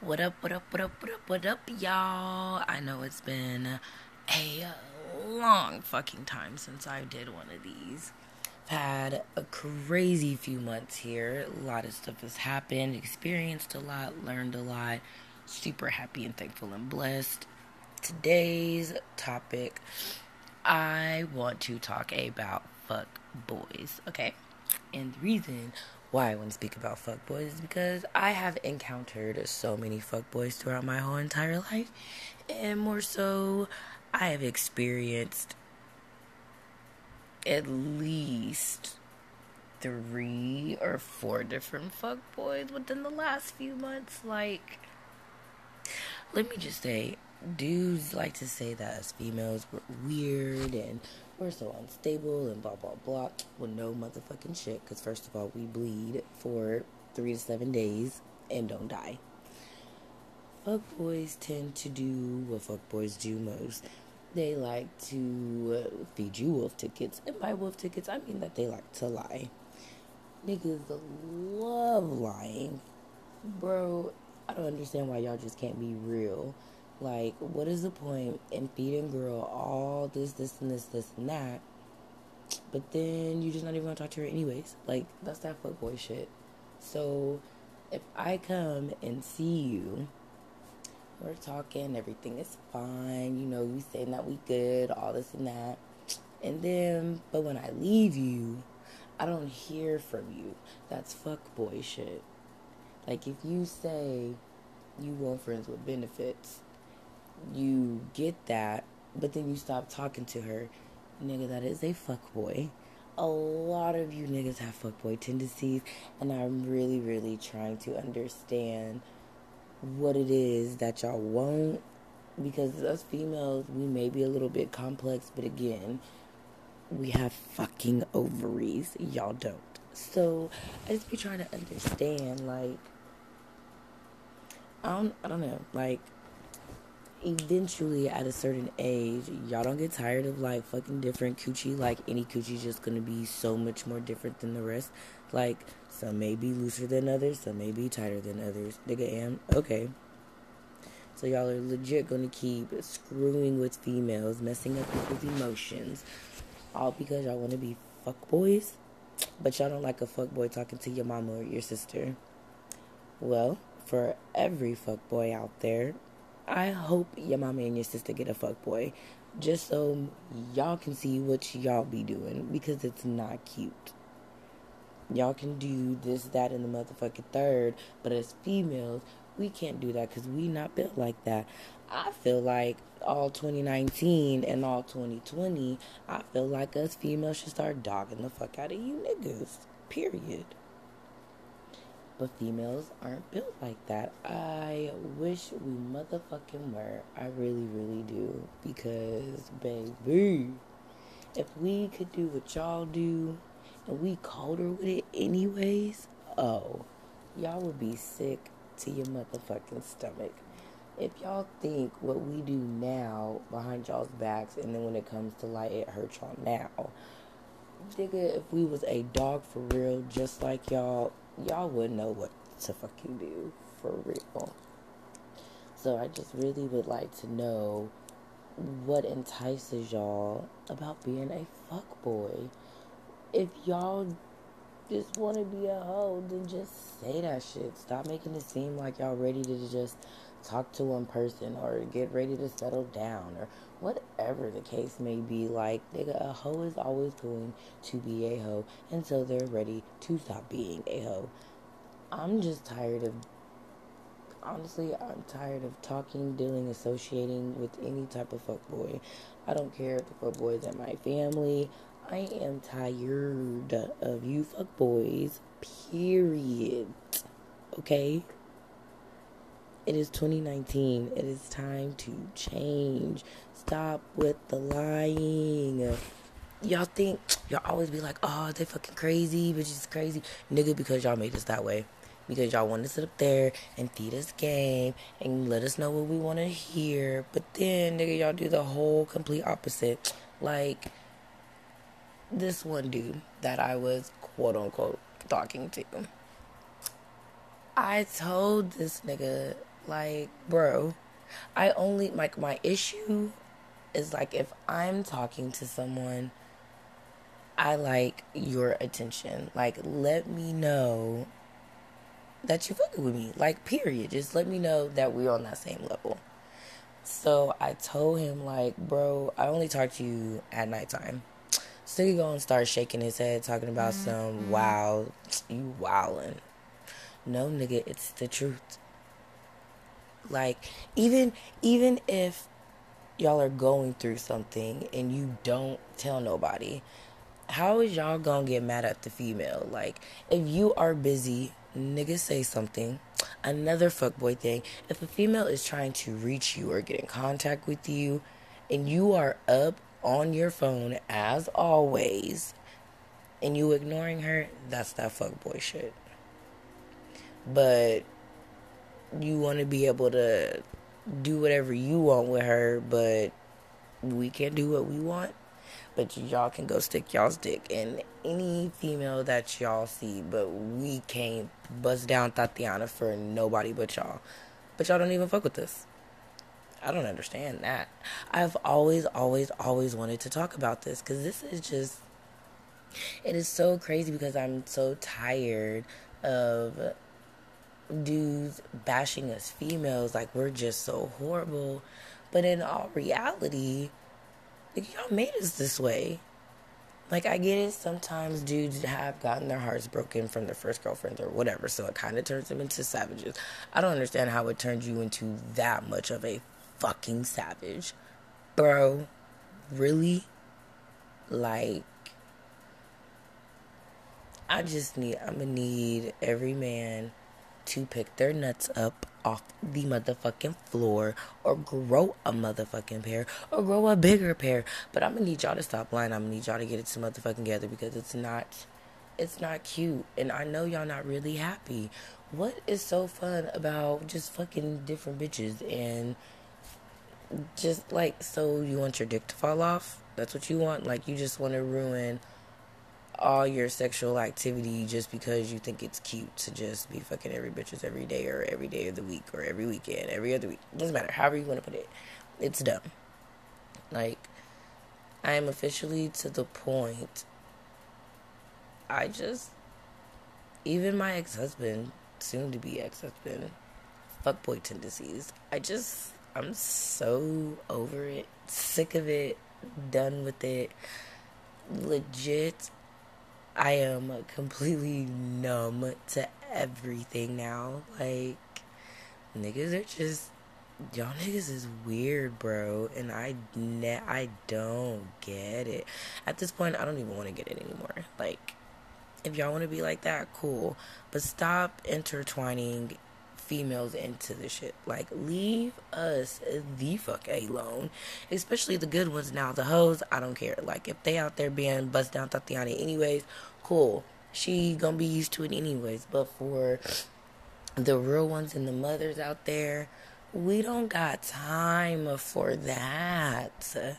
What up, what up, what up, what up, what up, y'all? I know it's been a long fucking time since I did one of these. I've had a crazy few months here. A lot of stuff has happened, experienced a lot, learned a lot. Super happy and thankful and blessed. Today's topic, I want to talk about fuck boys, okay? And the reason why I want to speak about fuckboys is because I have encountered so many fuckboys throughout my whole entire life. And more so, I have experienced at least three or four different fuckboys within the last few months. Like, let me just say, dudes like to say that us females were weird and we're so unstable and blah blah blah. Well, no motherfucking shit. Because first of all, we bleed for three to seven days and don't die. Fuck boys tend to do what fuck boys do most. They like to uh, feed you wolf tickets, and by wolf tickets, I mean that they like to lie. Niggas love lying, bro. I don't understand why y'all just can't be real. Like, what is the point in feeding girl all this, this, and this, this, and that? But then you just not even gonna talk to her anyways. Like, that's that fuckboy shit. So, if I come and see you, we're talking, everything is fine, you know, you saying that we good, all this and that. And then, but when I leave you, I don't hear from you. That's fuckboy shit. Like, if you say you want friends with benefits, you get that, but then you stop talking to her, nigga, that is a fuck boy. A lot of you niggas have fuckboy tendencies, and I'm really, really trying to understand what it is that y'all want. Because us females, we may be a little bit complex, but again, we have fucking ovaries. Y'all don't. So I just be trying to understand, like, I don't, I don't know, like eventually at a certain age, y'all don't get tired of like fucking different coochie. Like any coochie just gonna be so much more different than the rest. Like some may be looser than others, some may be tighter than others. Nigga am okay. So y'all are legit gonna keep screwing with females, messing up people's emotions, all because y'all wanna be fuck boys, but y'all don't like a fuck boy talking to your mama or your sister. Well, for every fuck boy out there, I hope your mama and your sister get a fuck boy, just so y'all can see what y'all be doing because it's not cute. Y'all can do this, that, and the motherfucking third, but as females, we can't do that because we not built like that. I feel like all 2019 and all 2020, I feel like us females should start dogging the fuck out of you niggas. Period but females aren't built like that. I wish we motherfucking were. I really, really do. Because, baby, if we could do what y'all do and we colder with it anyways, oh, y'all would be sick to your motherfucking stomach. If y'all think what we do now behind y'all's backs and then when it comes to light, it hurts y'all now. Nigga, if we was a dog for real, just like y'all, y'all would know what to fucking do for real. So I just really would like to know what entices y'all about being a fuck boy. If y'all just want to be a hoe, then just say that shit. Stop making it seem like y'all ready to just talk to one person or get ready to settle down or whatever the case may be. Like, nigga, a hoe is always going to be a hoe until they're ready to stop being a hoe. I'm just tired of, honestly, I'm tired of talking, dealing, associating with any type of fuckboy. I don't care if the fuckboy is at my family. I am tired of you fuckboys, period. Okay? It is 2019. It is time to change. Stop with the lying. Y'all think y'all always be like, oh, they fucking crazy, bitch is crazy, nigga, because y'all made us that way. Because y'all want to sit up there and feed us game and let us know what we want to hear. But then, nigga, y'all do the whole complete opposite. Like this one dude that I was quote unquote talking to. I told this nigga Like, bro, I only like my issue is like if I'm talking to someone, I like your attention. Like, let me know that you fucking with me. Like, period. Just let me know that we're on that same level. So I told him, like, bro, I only talk to you at nighttime. So he go and start shaking his head, talking about mm-hmm. some wow, you wowin'. No, nigga, it's the truth. Like, even even if y'all are going through something and you don't tell nobody, how is y'all gonna get mad at the female? Like, if you are busy, nigga say something. Another fuckboy thing, if a female is trying to reach you or get in contact with you and you are up on your phone as always and you ignoring her, that's that fuckboy shit. But you want to be able to do whatever you want with her, but we can't do what we want. But y'all can go stick y'all's dick in any female that y'all see, but we can't bust down Thotiana for nobody but y'all. But y'all don't even fuck with us. I don't understand that. I've always, always, always wanted to talk about this because this is just. It is so crazy because I'm so tired of dudes bashing us females like we're just so horrible. But in all reality, like, y'all made us this way. Like, I get it. Sometimes dudes have gotten their hearts broken from their first girlfriend or whatever, so it kind of turns them into savages. I don't understand how it turns you into that much of a fucking savage. Bro, really? Like, I just need, I'm gonna need every man to pick their nuts up off the motherfucking floor or grow a motherfucking pair or grow a bigger pair. But I'm gonna need y'all to stop lying. I'm gonna need y'all to get it to motherfucking together because it's not it's not cute. And I know y'all not really happy. What is so fun about just fucking different bitches and just like so you want your dick to fall off? That's what you want? Like you just want to ruin all your sexual activity just because you think it's cute to just be fucking every bitches every day or every day of the week or every weekend, every other week. Doesn't matter. However you want to put it. It's dumb. Like, I am officially to the point. I just. Even my ex husband, soon to be ex husband, fuckboy tendencies. I just. I'm so over it. Sick of it. Done with it. Legit I am completely numb to everything now. Like, niggas are just y'all niggas is weird, bro, and I ne- I don't get it. At this point, I don't even want to get it anymore. Like, if y'all want to be like that, cool, but stop intertwining females into the shit. Like, leave us the fuck alone. Especially the good ones now. The hoes, I don't care. Like, if they out there being bust down Thotiana anyways, cool. She gonna be used to it anyways. But for the real ones and the mothers out there, we don't got time for that.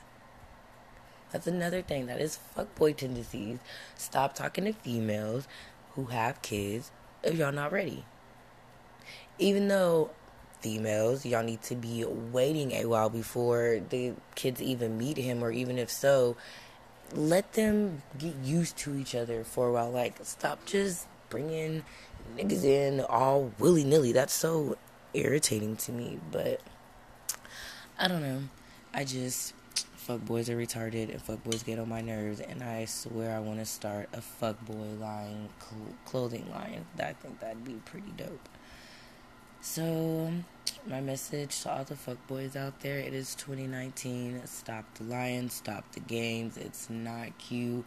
That's another thing. That is fuckboy tendencies. Stop talking to females who have kids if y'all not ready even though females, y'all need to be waiting a while before the kids even meet him, or even if so, let them get used to each other for a while. Like, stop just bringing niggas in all willy nilly. That's so irritating to me, but I don't know. I just fuck boys are retarded and fuck boys get on my nerves and I swear I want to start a fuck boy line cl- clothing line. I think that'd be pretty dope. So, my message to all the fuckboys out there it is 2019. Stop the lying, stop the games. It's not cute.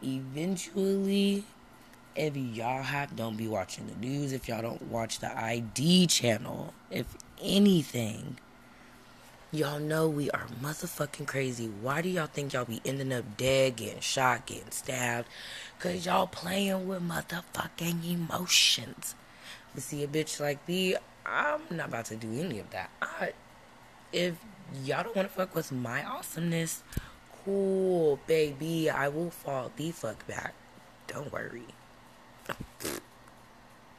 Eventually, if y'all have, don't be watching the news. If y'all don't watch the ID channel, if anything, y'all know we are motherfucking crazy. Why do y'all think y'all be ending up dead, getting shot, getting stabbed? Because y'all playing with motherfucking emotions. But see a bitch like me, I'm not about to do any of that. I, if y'all don't want to fuck with my awesomeness, cool, baby. I will fall the fuck back. Don't worry.